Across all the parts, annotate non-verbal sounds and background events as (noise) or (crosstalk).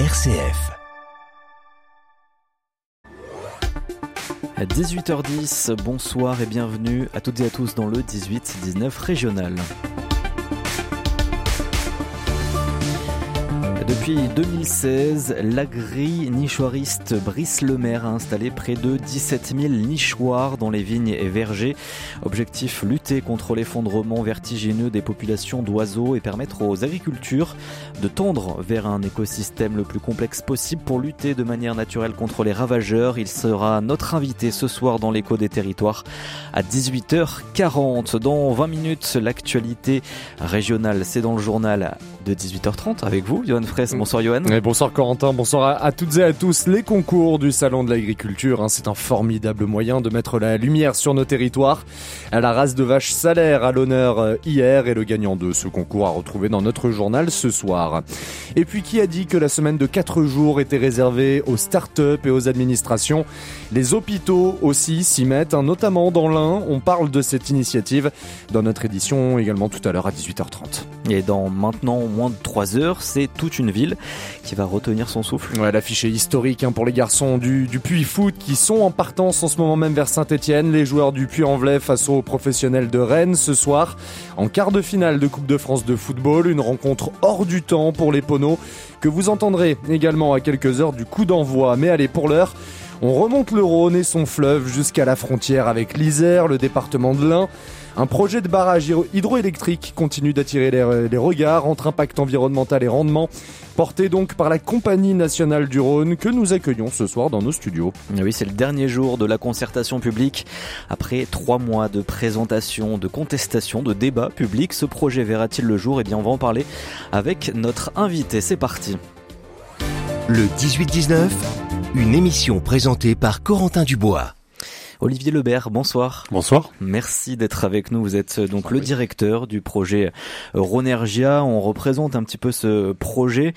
RCF. À 18h10, bonsoir et bienvenue à toutes et à tous dans le 18-19 régional. Depuis 2016, l'agri-nichoiriste Brice Lemaire a installé près de 17 000 nichoirs dans les vignes et vergers. Objectif lutter contre l'effondrement vertigineux des populations d'oiseaux et permettre aux agricultures de tendre vers un écosystème le plus complexe possible pour lutter de manière naturelle contre les ravageurs. Il sera notre invité ce soir dans l'écho des territoires à 18h40. Dans 20 minutes, l'actualité régionale, c'est dans le journal de 18h30 avec vous, Johan Fraisse. Bonsoir Johan. Et bonsoir Corentin, bonsoir à, toutes et à tous. Les concours du Salon de l'Agriculture, hein, c'est un formidable moyen de mettre la lumière sur nos territoires. La race de vache salaire à l'honneur euh, hier et le gagnant de ce concours à retrouver dans notre journal ce soir. Et puis qui a dit que la semaine de 4 jours était réservée aux start-up et aux administrations? Les hôpitaux aussi s'y mettent, hein, notamment dans l'Ain. On parle de cette initiative dans notre édition également tout à l'heure à 18h30. Et dans maintenant moins de 3 heures, c'est toute une ville qui va retenir son souffle. Ouais, l'affiche est historique hein, pour les garçons du, du Puy Foot qui sont en partance en ce moment même vers Saint-Etienne. Les joueurs du Puy-en-Velay face aux professionnels de Rennes ce soir. En quart de finale de Coupe de France de football, une rencontre hors du temps pour les Poneaux que vous entendrez également à quelques heures du coup d'envoi. Mais allez, pour l'heure, on remonte le Rhône et son fleuve jusqu'à la frontière avec l'Isère, le département de l'Ain. Un projet de barrage hydroélectrique continue d'attirer les, regards entre impact environnemental et rendement, porté donc par la Compagnie nationale du Rhône que nous accueillons ce soir dans nos studios. Oui, c'est le dernier jour de la concertation publique. Après trois mois de présentation, de contestation, de débat public, ce projet verra-t-il le jour? Eh bien, on va en parler avec notre invité. C'est parti. Le 18-19, une émission présentée par Corentin Dubois. Olivier Lebert, bonsoir. Bonsoir. Merci d'être avec nous. Vous êtes euh, donc le directeur du projet euh, Ronergia. On représente un petit peu ce projet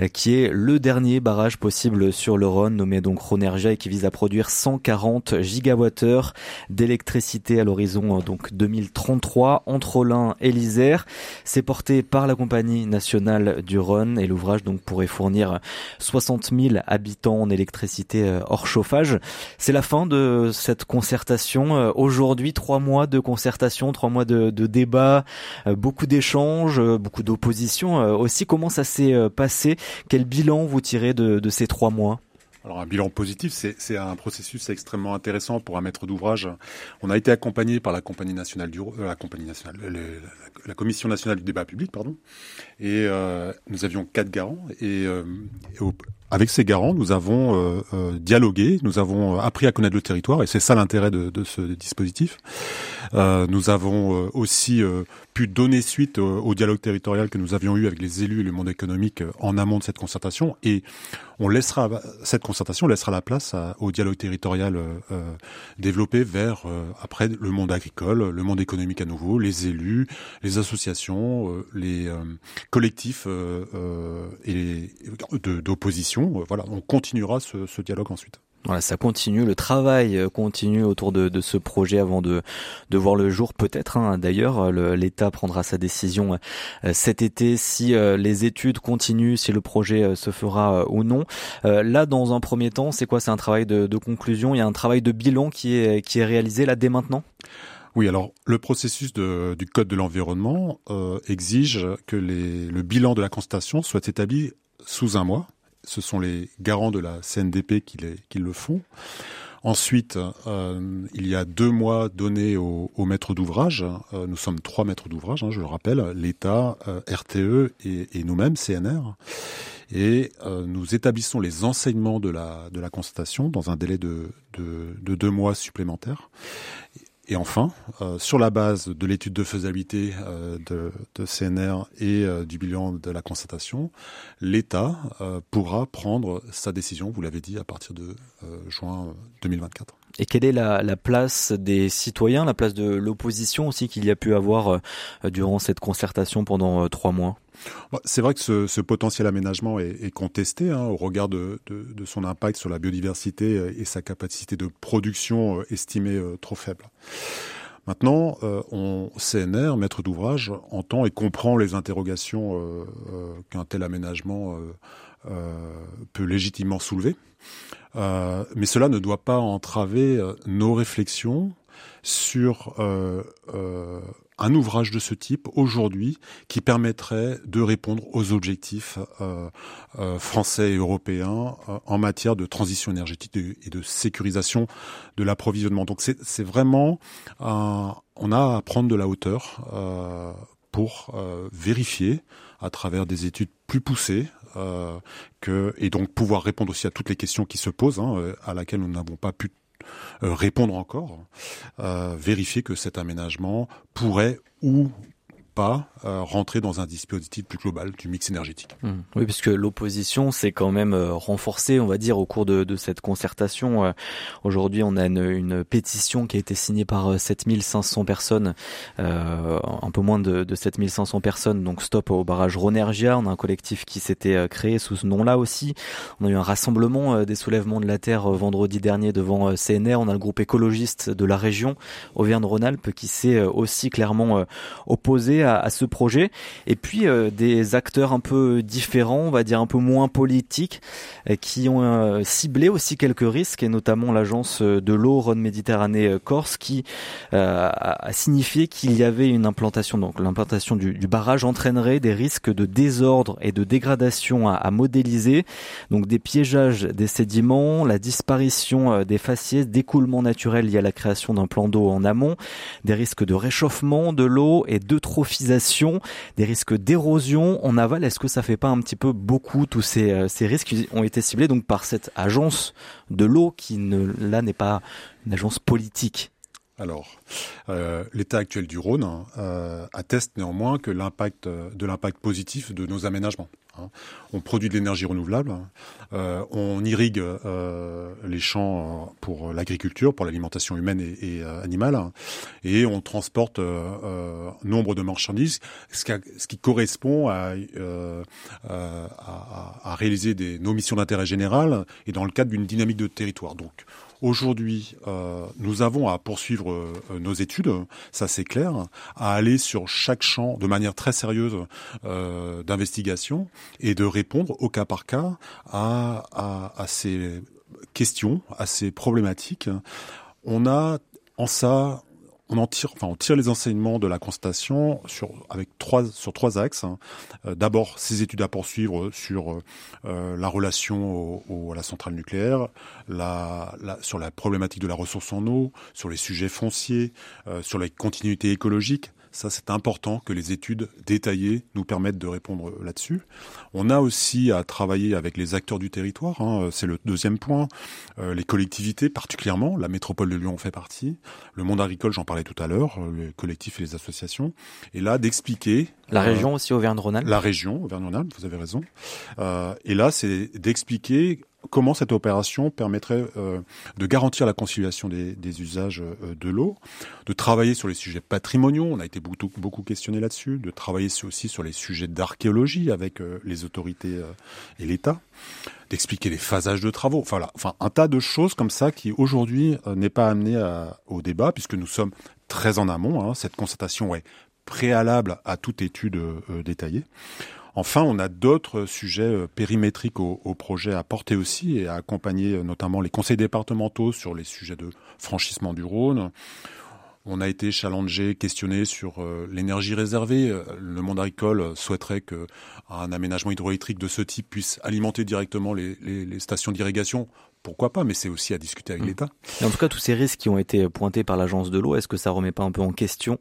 euh, qui est le dernier barrage possible sur le Rhône, nommé donc Ronergia et qui vise à produire 140 gigawattheures d'électricité à l'horizon donc 2033 entre l'Ain et l'Isère. C'est porté par la compagnie nationale du Rhône et l'ouvrage donc pourrait fournir 60 000 habitants en électricité hors chauffage. C'est la fin de cette concertation. Euh, aujourd'hui, trois mois de concertation, trois mois de, de débat, euh, beaucoup d'échanges, euh, beaucoup d'opposition aussi. Comment ça s'est passé? Quel bilan vous tirez de, de ces trois mois? Alors un bilan positif, c'est un processus extrêmement intéressant pour un maître d'ouvrage. On a été accompagné par la compagnie nationale du la compagnie nationale, la, commission nationale du débat public, pardon, et nous avions quatre garants et, et au, avec ces garants, nous avons euh, euh, dialogué, nous avons euh, appris à connaître le territoire, et c'est ça l'intérêt de, de, ce dispositif. Euh, nous avons aussi pu donner suite au, dialogue territorial que nous avions eu avec les élus et le monde économique en amont de cette concertation, et on laissera cette concertation laissera la place au dialogue territorial développé vers après le monde agricole, le monde économique à nouveau, les élus, les associations, les collectifs et d'opposition euh, voilà, on continuera ce, dialogue ensuite. Voilà, ça continue, le travail euh, continue autour de, ce projet avant de, de voir le jour peut-être. Hein. D'ailleurs, l'État prendra sa décision euh, cet été si les études continuent, si le projet se fera ou non. Là, dans un premier temps, c'est quoi? C'est un travail de, conclusion? Il y a un travail de bilan qui est qui est réalisé là dès maintenant? Oui, alors le processus du code de l'environnement exige que le bilan de la constatation soit établi sous un mois ce sont les garants de la CNDP qui, le font. Ensuite, euh, il y a deux mois donnés aux, maîtres d'ouvrage. Euh, nous sommes trois maîtres d'ouvrage, hein, je le rappelle, l'État, euh, RTE et, nous-mêmes, CNR. Et nous établissons les enseignements de la, constatation dans un délai de deux mois supplémentaires. Et enfin, euh, sur la base de l'étude de faisabilité euh, de, CNR et euh, du bilan de la constatation, l'État pourra prendre sa décision, vous l'avez dit, à partir de juin 2024. Et quelle est la, la, place des citoyens, la place de l'opposition aussi qu'il y a pu avoir durant cette concertation pendant trois mois? C'est vrai que ce, potentiel aménagement est, est contesté hein, au regard de, son impact sur la biodiversité euh, et sa capacité de production euh, estimée euh, trop faible. Maintenant, on, CNR, maître d'ouvrage, entend et comprend les interrogations qu'un tel aménagement peut légitimement soulever. mais cela ne doit pas entraver nos réflexions sur un ouvrage de ce type aujourd'hui qui permettrait de répondre aux objectifs euh, euh, français et européens euh, en matière de transition énergétique et de sécurisation de l'approvisionnement. Donc c'est vraiment on a à prendre de la hauteur pour vérifier à travers des études plus poussées que et donc pouvoir répondre aussi à toutes les questions qui se posent hein, à laquelle nous n'avons pas pu euh, répondre encore, euh, vérifier que cet aménagement pourrait ou pas euh, rentrer dans un dispositif plus global du mix énergétique. Mmh. Oui, puisque l'opposition s'est quand même euh, renforcée, on va dire, au cours de, cette concertation. Euh, aujourd'hui, on a une, pétition qui a été signée par 7500 personnes, un peu moins de, de 7500 personnes, donc stop au barrage Ronergia. On a un collectif qui s'était créé sous ce nom-là aussi. On a eu un rassemblement des soulèvements de la Terre vendredi dernier devant CNR. On a le groupe écologiste de la région, Auvergne-Rhône-Alpes, qui s'est aussi clairement opposé à, ce projet. Et puis euh, des acteurs un peu différents, on va dire un peu moins politiques, euh, qui ont euh, ciblé aussi quelques risques, et notamment l'agence de l'eau Rhône-Méditerranée Corse, qui a signifié qu'il y avait une implantation, donc l'implantation du, barrage entraînerait des risques de désordre et de dégradation à, à modéliser, donc des piégeages des sédiments, la disparition des faciès, d'écoulement naturel lié à la création d'un plan d'eau en amont, des risques de réchauffement de l'eau et d'eutrophisation des risques d'érosion en aval. Est-ce que ça fait pas un petit peu beaucoup tous ces, euh, risques ont été ciblés donc par cette agence de l'eau qui ne, là n'est pas une agence politique? Alors, euh, l'état actuel du Rhône euh, atteste néanmoins que l'impact de l'impact positif de nos aménagements. Hein. On produit de l'énergie renouvelable, euh, on irrigue euh, les champs pour l'agriculture, pour l'alimentation humaine et, euh, animale, et on transporte nombre de marchandises, ce qui, correspond à, à, réaliser des, nos missions d'intérêt général et dans le cadre d'une dynamique de territoire. Donc, Aujourd'hui, euh, nous avons à poursuivre euh, nos études, ça c'est clair, à aller sur chaque champ de manière très sérieuse euh, d'investigation et de répondre au cas par cas à, à, à ces questions, à ces problématiques. On a en ça on tire, enfin, on tire les enseignements de la constatation sur avec trois sur trois axes. Hein. Euh, d'abord, ces études à poursuivre sur euh, la relation à la centrale nucléaire, sur la problématique de la ressource en eau, sur les sujets fonciers, euh, sur la continuité écologique. Ça, c'est important que les études détaillées nous permettent de répondre là-dessus. On a aussi à travailler avec les acteurs du territoire, hein, c'est le deuxième point, euh, les collectivités particulièrement, la métropole de Lyon en fait partie, le monde agricole, j'en parlais tout à l'heure, euh, les collectifs et les associations, et là d'expliquer... La région aussi, Auvergne-Rhône-Alpes La région, Auvergne-Rhône-Alpes, vous avez raison. Euh, et là, c'est d'expliquer comment cette opération permettrait euh, de garantir la conciliation des, usages euh, de l'eau, de travailler sur les sujets patrimoniaux, on a été beaucoup, beaucoup questionné là-dessus, de travailler aussi sur les sujets d'archéologie avec euh, les autorités et l'État, d'expliquer les phasages de travaux, enfin, un tas de choses comme ça qui aujourd'hui n'est pas amené au débat puisque nous sommes très en amont, hein, cette constatation est préalable à toute étude détaillée. Enfin, on a d'autres sujets euh, périmétriques au, projet à porter aussi et à accompagner euh, notamment les conseils départementaux sur les sujets de franchissement du Rhône. On a été challengé, questionné sur euh, l'énergie réservée. Le monde agricole souhaiterait qu'un aménagement hydroélectrique de ce type puisse alimenter directement les, les stations d'irrigation pourquoi pas, mais c'est aussi à discuter avec mm. l'État. En tout cas, tous ces risques qui ont été pointés par l'agence de l'eau, est-ce que ça remet pas un peu en question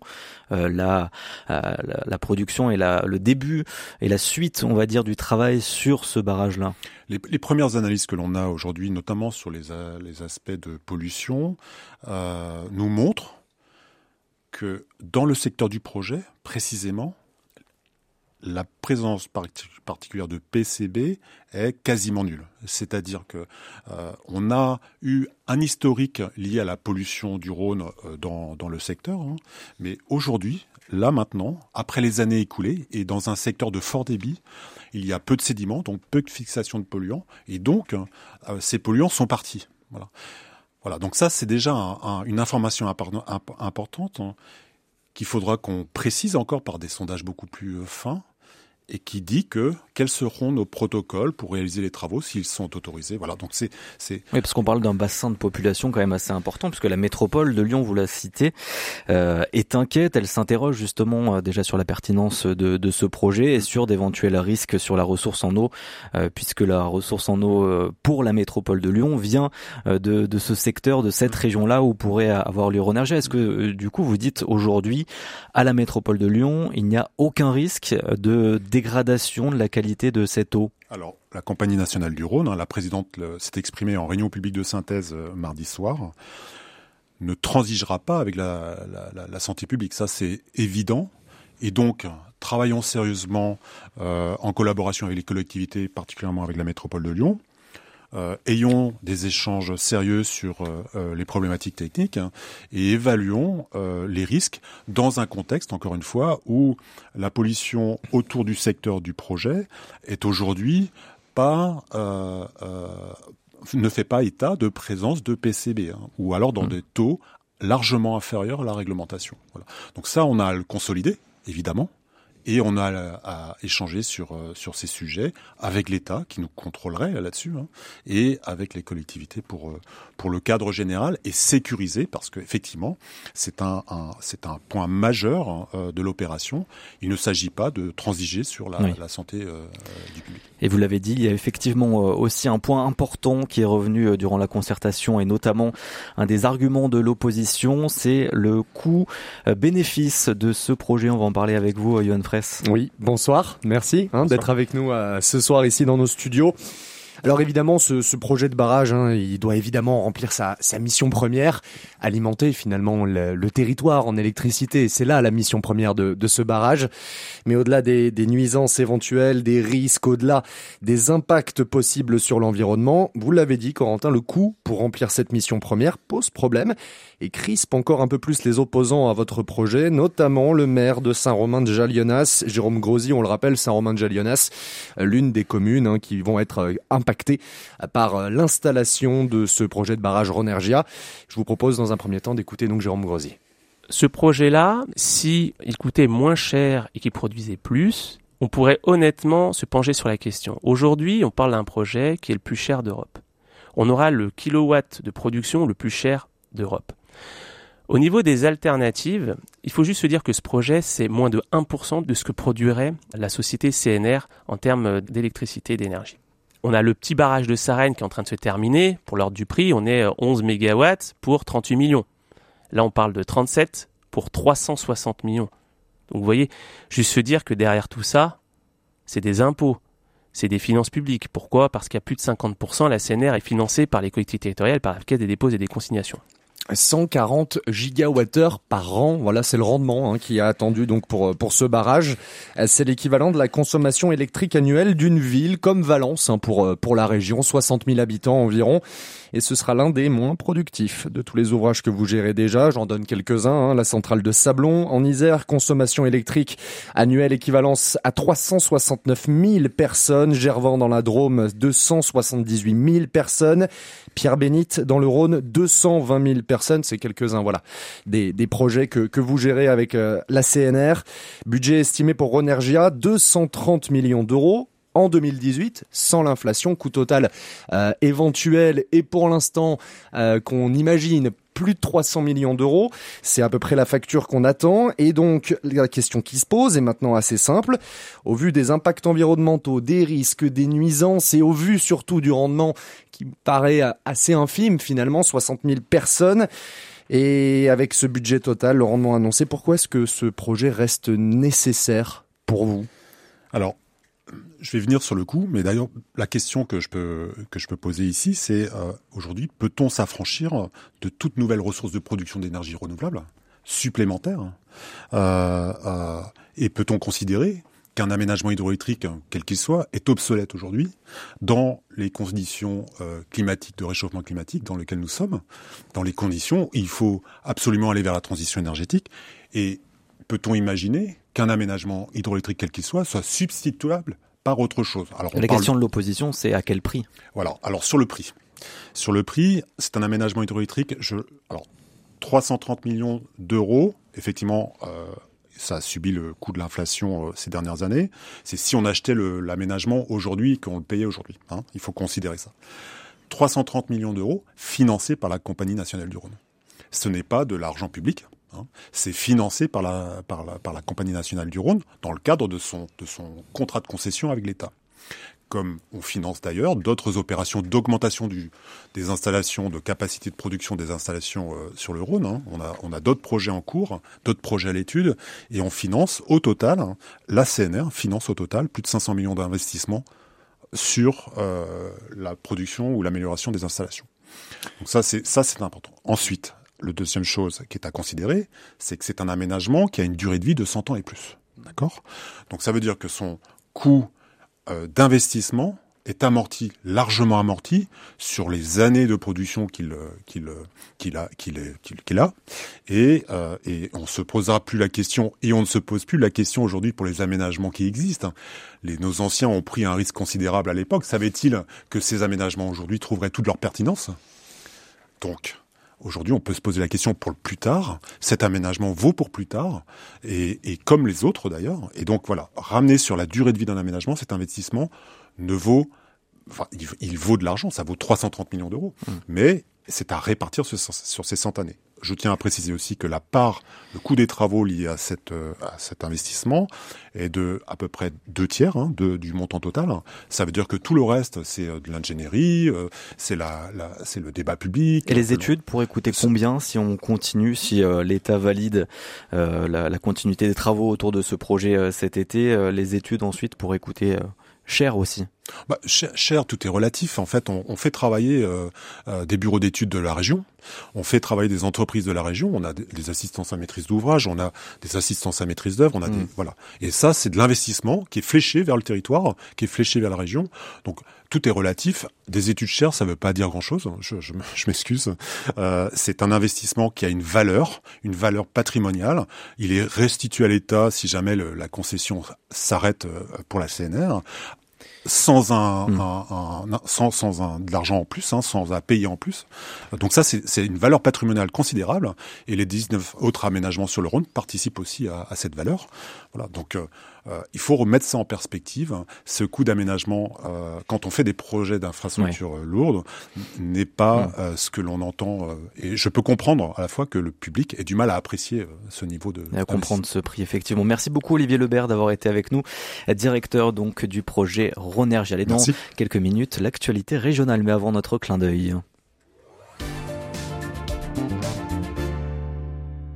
euh, la, euh, la, la, production et la, le début et la suite, on va dire, du travail sur ce barrage-là? Les, les, premières analyses que l'on a aujourd'hui, notamment sur les, les aspects de pollution, euh, nous montrent que dans le secteur du projet, précisément, la présence particulière de PCB est quasiment nulle. C'est-à-dire que euh, on a eu un historique lié à la pollution du Rhône euh, dans, le secteur, hein. mais aujourd'hui, là maintenant, après les années écoulées, et dans un secteur de fort débit, il y a peu de sédiments, donc peu de fixation de polluants, et donc euh, ces polluants sont partis. Voilà. Voilà. Donc ça, c'est déjà une information importante. Hein, qu'il faudra qu'on précise encore par des sondages beaucoup plus fins et qui dit que quels seront nos protocoles pour réaliser les travaux s'ils sont autorisés. Voilà, donc c'est. Oui, parce qu'on parle d'un bassin de population quand même assez important, puisque la métropole de Lyon, vous la citez, euh, est inquiète. Elle s'interroge justement euh, déjà sur la pertinence de, de, ce projet et sur d'éventuels risques sur la ressource en eau, euh, puisque la ressource en eau euh, pour la métropole de Lyon vient de, de ce secteur, de cette région-là où pourrait avoir lieu. Est-ce que du coup vous dites aujourd'hui à la métropole de Lyon, il n'y a aucun risque de dégradation de la qualité de cette eau Alors, la Compagnie nationale du Rhône, hein, la présidente s'est exprimée en réunion publique de synthèse euh, mardi soir, ne transigera pas avec la, santé publique. Ça, c'est évident. Et donc, travaillons sérieusement euh, en collaboration avec les collectivités, particulièrement avec la métropole de Lyon, euh, ayons des échanges sérieux sur euh, euh, les problématiques techniques hein, et évaluons les risques dans un contexte, encore une fois, où la pollution autour du secteur du projet est aujourd'hui pas ne fait pas état de présence de PCB, hein, ou alors dans mmh. des taux largement inférieurs à la réglementation. Voilà. Donc ça, on a à le consolider, évidemment, et on a à échanger sur euh, sur ces sujets avec l'État qui nous contrôlerait là-dessus hein, et avec les collectivités pour euh, pour le cadre général et sécuriser parce que effectivement c'est un, un c'est un point majeur hein, euh, de l'opération. Il ne s'agit pas de transiger sur la, la santé du public. Et vous l'avez dit, il y a effectivement aussi un point important qui est revenu durant la concertation et notamment un des arguments de l'opposition, c'est le coût bénéfice de ce projet. On va en parler avec vous, Johan oui, bonsoir, merci hein, d'être avec nous euh, ce soir ici dans nos studios. Alors évidemment, ce, ce projet de barrage, hein, il doit évidemment remplir sa, sa mission première, alimenter finalement le, le territoire en électricité. C'est là la mission première de, de ce barrage. Mais au-delà des, des, nuisances éventuelles, des risques, au-delà des impacts possibles sur l'environnement, vous l'avez dit, Corentin, le coût pour remplir cette mission première pose problème et crispe encore un peu plus les opposants à votre projet, notamment le maire de Saint-Romain de Jalionas, Jérôme Grosy, on le rappelle, Saint-Romain de Jalionas, l'une des communes hein, qui vont être euh, par euh, l'installation de ce projet de barrage Ronergia. Je vous propose dans un premier temps d'écouter donc Jérôme Grosy. Ce projet-là, si il coûtait moins cher et qu'il produisait plus, on pourrait honnêtement se pencher sur la question. Aujourd'hui, on parle d'un projet qui est le plus cher d'Europe. On aura le kilowatt de production le plus cher d'Europe. Au niveau des alternatives, il faut juste se dire que ce projet, c'est moins de 1% de ce que produirait la société CNR en termes d'électricité et d'énergie. On a le petit barrage de Sarenne qui est en train de se terminer. Pour l'ordre du prix, on est 11 MW pour 38 millions. Là, on parle de 37 pour 360 millions. Donc vous voyez, juste se dire que derrière tout ça, c'est des impôts, c'est des finances publiques. Pourquoi? Parce qu'à plus de 50%, la CNR est financée par les collectivités territoriales, par la Caisse des dépôts et des consignations. 140 gigawattheures par an. Voilà, c'est le rendement hein, qui est attendu donc pour pour ce barrage. C'est l'équivalent de la consommation électrique annuelle d'une ville comme Valence hein, pour pour la région, 60 000 habitants environ et ce sera l'un des moins productifs de tous les ouvrages que vous gérez déjà. J'en donne quelques-uns. Hein. La centrale de Sablon en Isère, consommation électrique annuelle équivalence à 369 000 personnes. Gervant dans la Drôme, 278 000 personnes. Pierre Bénite dans le Rhône, 220 000 personnes. C'est quelques-uns, voilà, des, projets que, que vous gérez avec euh, la CNR. Budget estimé pour Ronergia, 230 millions d'euros en 2018 sans l'inflation, coût total euh, éventuel et pour l'instant euh, qu'on imagine plus de 300 millions d'euros. C'est à peu près la facture qu'on attend. Et donc, la question qui se pose est maintenant assez simple. Au vu des impacts environnementaux, des risques, des nuisances et au vu surtout du rendement qui paraît assez infime finalement, 60 000 personnes. Et avec ce budget total, le rendement annoncé, pourquoi est-ce que ce projet reste nécessaire pour vous? Alors, je vais venir sur le coup, mais d'ailleurs la question que je peux que je peux poser ici, c'est euh, aujourd'hui peut-on s'affranchir de toute nouvelle ressource de production d'énergie renouvelable supplémentaire euh, euh, et peut-on considérer qu'un aménagement hydroélectrique, quel qu'il soit, est obsolète aujourd'hui dans les conditions climatiques de réchauffement climatique dans lesquelles nous sommes, dans les conditions il faut absolument aller vers la transition énergétique et peut-on imaginer qu'un aménagement hydroélectrique quel qu'il soit soit substituable par autre chose. Alors, la question de l'opposition, c'est à quel prix? Voilà. Alors sur le prix, sur le prix, c'est un aménagement hydroélectrique. Je, alors 330 millions d'euros, effectivement. Euh, ça a subi le coût de l'inflation ces dernières années. C'est si on achetait l'aménagement aujourd'hui qu'on le payait aujourd'hui. Hein. Il faut considérer ça. 330 millions d'euros financés par la Compagnie nationale du Rhône. Ce n'est pas de l'argent public. C'est financé par la, par, la, par la Compagnie nationale du Rhône dans le cadre de son, de son contrat de concession avec l'État comme on finance d'ailleurs d'autres opérations d'augmentation des installations, de capacité de production des installations euh, sur le Rhône. Hein. On a, on a d'autres projets en cours, d'autres projets à l'étude, et on finance au total, hein, la CNR finance au total plus de 500 millions d'investissements sur euh, la production ou l'amélioration des installations. Donc ça, c'est important. Ensuite, le deuxième chose qui est à considérer, c'est que c'est un aménagement qui a une durée de vie de 100 ans et plus. D'accord? Donc ça veut dire que son coût euh, d'investissement est amorti, largement amorti, sur les années de production qu'il euh, qu'il euh, qu'il a qu'il a, et euh, et on se posera plus la question et on ne se pose plus la question aujourd'hui pour les aménagements qui existent. Les nos anciens ont pris un risque considérable à l'époque. Savaient-ils que ces aménagements aujourd'hui trouveraient toute leur pertinence? Donc Aujourd'hui, on peut se poser la question pour le plus tard. Cet aménagement vaut pour plus tard, et, et comme les autres d'ailleurs. Et donc voilà, ramener sur la durée de vie d'un aménagement, cet investissement ne vaut, enfin, il, vaut de l'argent, ça vaut 330 millions d'euros, mmh. mais c'est à répartir sur, sur ces 100 années. Je tiens à préciser aussi que la part, le coût des travaux liés à, cette, euh, à cet investissement est de à peu près deux tiers hein, de, du montant total. Ça veut dire que tout le reste, c'est euh, de l'ingénierie, euh, c'est la, la c'est le débat public. Et les études pourraient coûter combien si on continue, si l'État valide la, la, continuité des travaux autour de ce projet cet été Les études ensuite pourraient coûter cher aussi? Bah, cher, tout est relatif. En fait, on, on fait travailler euh, euh, des bureaux d'études de la région, on fait travailler des entreprises de la région, on a des, assistances à maîtrise d'ouvrage, on a des assistances à maîtrise d'œuvre, on a des mm. voilà. Et ça, c'est de l'investissement qui est fléché vers le territoire, qui est fléché vers la région. Donc tout est relatif. Des études chères, ça ne veut pas dire grand-chose. Je, je, je m'excuse. Euh, c'est un investissement qui a une valeur, une valeur patrimoniale. Il est restitué à l'État si jamais le, la concession s'arrête euh, pour la CNR sans un, hmm. un, un, sans, sans un, de l'argent en plus, hein, sans à payer en plus. Donc ça, c'est une valeur patrimoniale considérable. Et les 19 autres aménagements sur le Rhône participent aussi à, à cette valeur. Voilà. Donc euh, euh, il faut remettre ça en perspective. Ce coût d'aménagement, euh, quand on fait des projets d'infrastructures euh, lourdes, n'est pas mm. ce que l'on entend. et je peux comprendre à la fois que le public ait du mal à apprécier ce niveau de. À comprendre ce prix, effectivement. Merci beaucoup Olivier Lebert d'avoir été avec nous, directeur donc du projet Ronergie. Allez, dans quelques minutes, l'actualité régionale. Mais avant notre clin d'œil.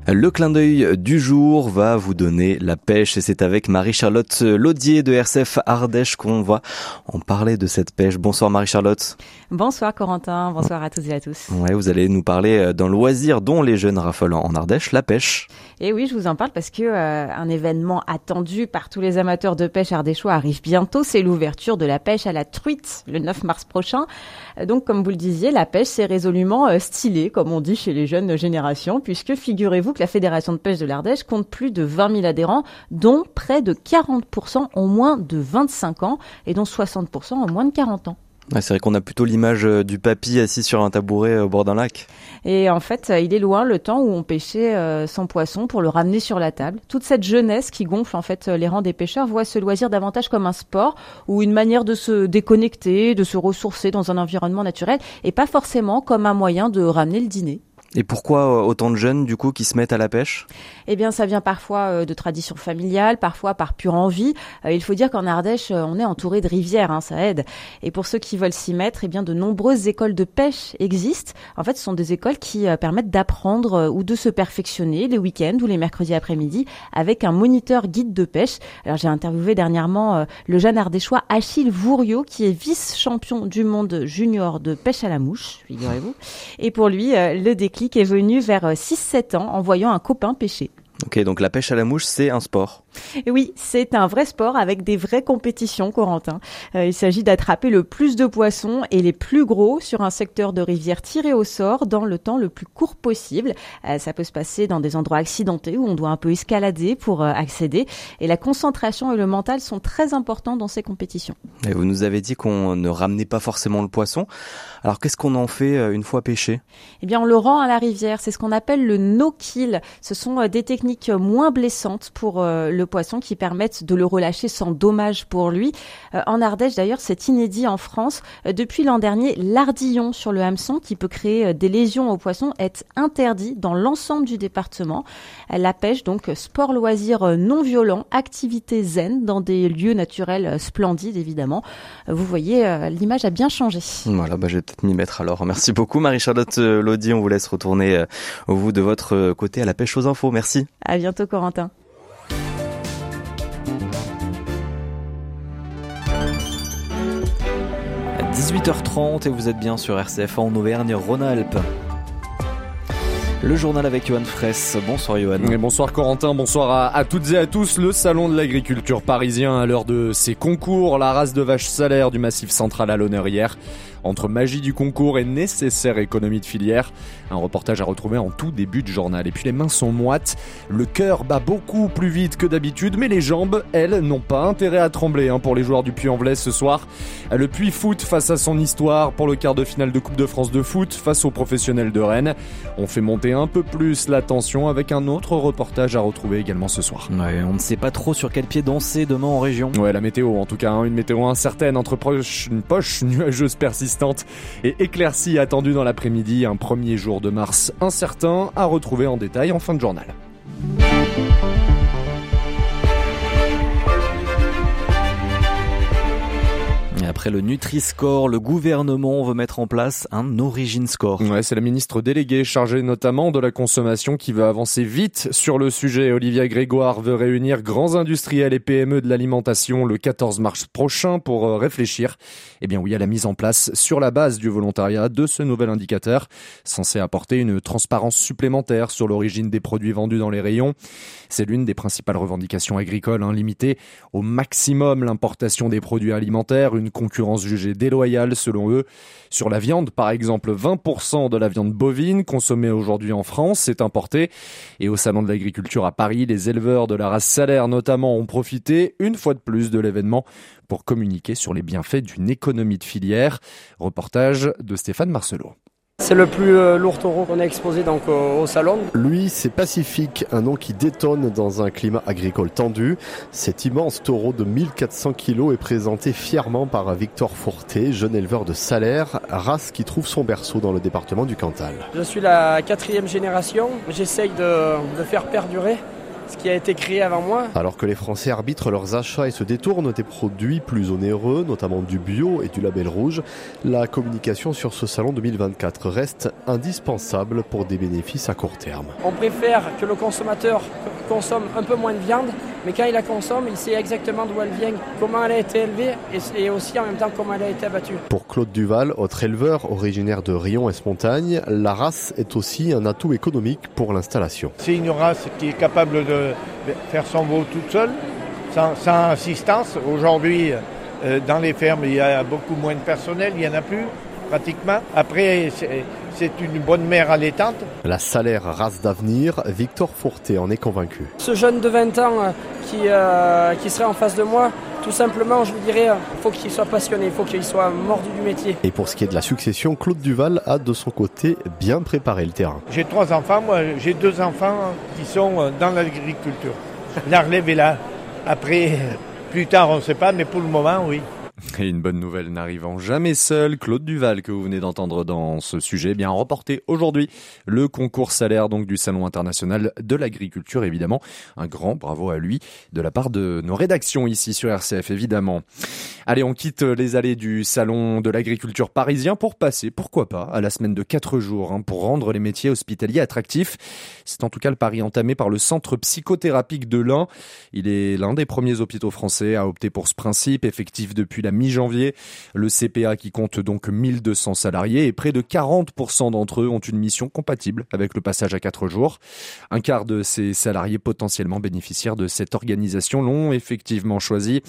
Le clin d'œil du jour va vous donner la pêche et c'est avec Marie-Charlotte Laudier de RCF Ardèche qu'on va en parler de cette pêche. Bonsoir Marie-Charlotte. Bonsoir Corentin, bonsoir à toutes et à tous. Ouais, vous allez nous parler euh, d'un loisir dont les jeunes raffolent en Ardèche, la pêche. Et oui, je vous en parle parce que euh, un événement attendu par tous les amateurs de pêche ardéchois arrive bientôt, c'est l'ouverture de la pêche à la truite le 9 mars prochain. Euh, donc comme vous le disiez, la pêche c'est résolument stylé comme on dit chez les jeunes générations puisque figurez-vous que la Fédération de pêche de l'Ardèche compte plus de 20 000 adhérents, dont près de 40% ont moins de 25 ans et dont 60% ont moins de 40 ans. c'est vrai qu'on a plutôt l'image euh, du papy assis sur un tabouret euh, au bord d'un lac. Et en fait, euh, il est loin le temps où on pêchait son poisson pour le ramener sur la table. Toute cette jeunesse qui gonfle en fait les rangs des pêcheurs voit ce loisir davantage comme un sport ou une manière de se déconnecter, de se ressourcer dans un environnement naturel et pas forcément comme un moyen de ramener le dîner. Et pourquoi euh, autant de jeunes du coup qui se mettent à la pêche? Eh bien, ça vient parfois euh, de traditions familiales, parfois par pure envie. Euh, il faut dire qu'en Ardèche, on est entouré de rivières, hein, ça aide. Et pour ceux qui veulent s'y mettre, eh bien, de nombreuses écoles de pêche existent. En fait, ce sont des écoles qui permettent d'apprendre ou de se perfectionner les week-ends ou les mercredis après-midi avec un moniteur guide de pêche. Alors, j'ai interviewé dernièrement le jeune ardéchois Achille Vouriot, qui est vice-champion du monde junior de pêche à la mouche, figurez-vous. Et pour lui, le déclic est venu vers 6-7 ans en voyant un copain pêcher. Ok, donc la pêche à la mouche, c'est un sport Oui, c'est un vrai sport avec des vraies compétitions, Corentin. Euh, il s'agit d'attraper le plus de poissons et les plus gros sur un secteur de rivière tiré au sort dans le temps le plus court possible. Euh, ça peut se passer dans des endroits accidentés où on doit un peu escalader pour euh, accéder. Et la concentration et le mental sont très importants dans ces compétitions. Et vous nous avez dit qu'on ne ramenait pas forcément le poisson. Alors qu'est-ce qu'on en fait une fois pêché? Eh bien, on le rend à la rivière. C'est ce qu'on appelle le no-kill. Ce sont des techniques moins blessantes pour le poisson qui permettent de le relâcher sans dommage pour lui. Euh, en Ardèche, d'ailleurs, c'est inédit en France. Euh, depuis l'an dernier, l'ardillon sur le hameçon, qui peut créer euh, des lésions aux poissons, est interdit dans l'ensemble du département. La pêche, donc, sport loisir non violent, activité zen dans des lieux naturels splendides, évidemment. Vous voyez, l'image a bien changé. Voilà, bah, je vais peut-être m'y mettre alors. Merci beaucoup, Marie-Charlotte Lodi. On vous laisse retourner, vous, de votre côté, à la pêche aux infos. Merci. À bientôt, Corentin. 18h30 et vous êtes bien sur RCF en Auvergne-Rhône-Alpes. Le journal avec Johan Fraisse. Bonsoir Johan. Bonsoir Corentin, bonsoir à, à, toutes et à tous. Le salon de l'agriculture parisien à l'heure de ses concours, la race de vaches salaires du massif central à l'honneur hier entre magie du concours et nécessaire économie de filière. Un reportage à retrouver en tout début de journal. Et puis les mains sont moites, le cœur bat beaucoup plus vite que d'habitude, mais les jambes, elles, n'ont pas intérêt à trembler hein, pour les joueurs du Puy-en-Velay ce soir. Le Puy Foot face à son histoire pour le quart de finale de Coupe de France de foot face aux professionnels de Rennes. On fait monter un peu plus la tension avec un autre reportage à retrouver également ce soir. on ne sait pas trop sur quel pied danser demain en région. Ouais, la météo en tout cas, hein, une météo incertaine entre une poche nuageuse persistante et éclaircie attendue dans l'après-midi. Un premier jour de mars incertain à retrouver en détail en fin de journal. Après le Nutri-Score, le gouvernement veut mettre en place un Origin Score. Ouais, c'est la ministre déléguée chargée notamment de la consommation qui veut avancer vite sur le sujet. Olivia Grégoire veut réunir grands industriels et PME de l'alimentation le 14 mars prochain pour euh, réfléchir, eh bien oui, à la mise en place sur la base du volontariat de ce nouvel indicateur, censé apporter une transparence supplémentaire sur l'origine des produits vendus dans les rayons. C'est l'une des principales revendications agricoles, hein, limiter au maximum l'importation des produits alimentaires, une concurrence jugée déloyale selon eux. Sur la viande, par exemple, 20% de la viande bovine consommée aujourd'hui en France est importée. Et au Salon de l'agriculture à Paris, les éleveurs de la race salaire notamment ont profité une fois de plus de l'événement pour communiquer sur les bienfaits d'une économie de filière. Reportage de Stéphane Marcelot. C'est le plus euh, lourd taureau qu'on a exposé donc au, salon. Lui, c'est Pacifique, un nom qui détonne dans un climat agricole tendu. Cet immense taureau de 1400 kg est présenté fièrement par Victor Fourté, jeune éleveur de salaire, race qui trouve son berceau dans le département du Cantal. Je suis la quatrième génération. J'essaye de, de faire perdurer ce qui a été créé avant moi. Alors que les Français arbitrent leurs achats et se détournent des produits plus onéreux, notamment du bio et du label rouge, la communication sur ce salon 2024 reste indispensable pour des bénéfices à court terme. On préfère que le consommateur consomme un peu moins de viande, mais quand il la consomme, il sait exactement d'où elle vient, comment elle a été élevée et aussi en même temps comment elle a été abattue. Pour Claude Duval, autre éleveur originaire de Rion et Spontagne, la race est aussi un atout économique pour l'installation. C'est une race qui est capable de faire son veau toute seule, sans, assistance. Aujourd'hui, euh, dans les fermes, il y a beaucoup moins de personnel, il n'y en a plus pratiquement. Après, c'est une bonne mère allaitante. La salaire race d'avenir, Victor Fourté en est convaincu. Ce jeune de 20 ans euh, qui, euh, qui serait en face de moi, tout simplement, je lui dirais, il faut qu'il soit passionné, il faut qu'il soit mordu du métier. Et pour ce qui est de la succession, Claude Duval a de son côté bien préparé le terrain. J'ai trois enfants, moi j'ai deux enfants qui sont dans l'agriculture. La relève est là. Après, plus tard, on ne sait pas, mais pour le moment, oui. Et une bonne nouvelle n'arrivant jamais seule, Claude Duval que vous venez d'entendre dans ce sujet, bien reporté aujourd'hui le concours salaire donc du Salon international de l'agriculture évidemment. Un grand bravo à lui de la part de nos rédactions ici sur RCF évidemment. Allez, on quitte les allées du Salon de l'agriculture parisien pour passer, pourquoi pas, à la semaine de 4 jours hein, pour rendre les métiers hospitaliers attractifs. C'est en tout cas le pari entamé par le centre psychothérapique de l'Ain. Il est l'un des premiers hôpitaux français à opter pour ce principe effectif depuis la mi-janvier. Le CPA qui compte donc 1200 salariés et près de 40% d'entre eux ont une mission compatible avec le passage à 4 jours. Un quart de ces salariés potentiellement bénéficiaires de cette organisation l'ont effectivement choisi.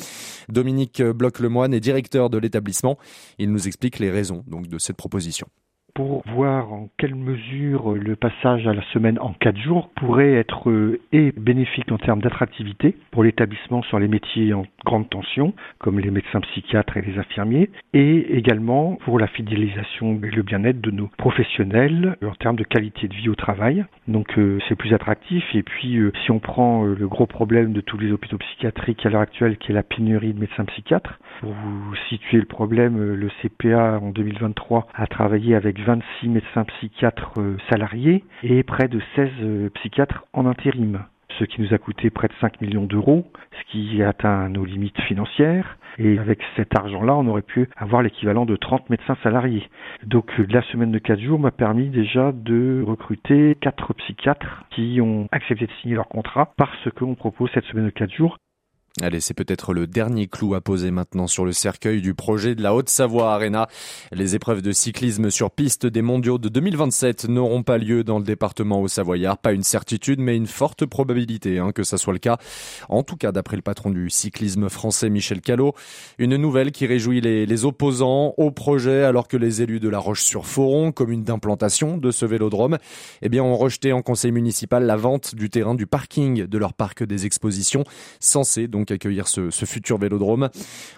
Dominique Bloch-Lemoine est directeur de l'établissement. Il nous explique les raisons de cette proposition pour voir en quelle mesure le passage à la semaine en quatre jours pourrait être euh, et bénéfique en termes d'attractivité pour l'établissement sur les métiers en grande tension, comme les médecins psychiatres et les infirmiers, et également pour la fidélisation et le bien-être de nos professionnels en termes de qualité de vie au travail. Donc euh, c'est plus attractif. Et puis euh, si on prend le gros problème de tous les hôpitaux psychiatriques à l'heure actuelle, qui est la pénurie de médecins psychiatres, pour vous situer le problème, le CPA en 2023 a travaillé avec 26 médecins psychiatres euh, salariés et près de 16 euh, psychiatres en intérim ce qui nous a coûté près de 5 millions d'euros, ce qui atteint nos limites financières. Et avec cet argent-là, on aurait pu avoir l'équivalent de 30 médecins salariés. Donc la semaine de 4 jours m'a permis déjà de recruter 4 psychiatres qui ont accepté de signer leur contrat parce qu'on propose cette semaine de 4 jours Allez, c'est peut-être le dernier clou à poser maintenant sur le cercueil du projet de la Haute-Savoie Arena. Les épreuves de cyclisme sur piste des mondiaux de 2027 n'auront pas lieu dans le département haut-savoyard. Pas une certitude, mais une forte probabilité hein, que ça soit le cas. En tout cas, d'après le patron du cyclisme français Michel Callot, une nouvelle qui réjouit les, les opposants au projet alors que les élus de la Roche-sur-Foron, commune d'implantation de ce vélodrome, eh bien, ont rejeté en conseil municipal la vente du terrain du parking de leur parc des expositions, censé donc accueillir ce, futur vélodrome.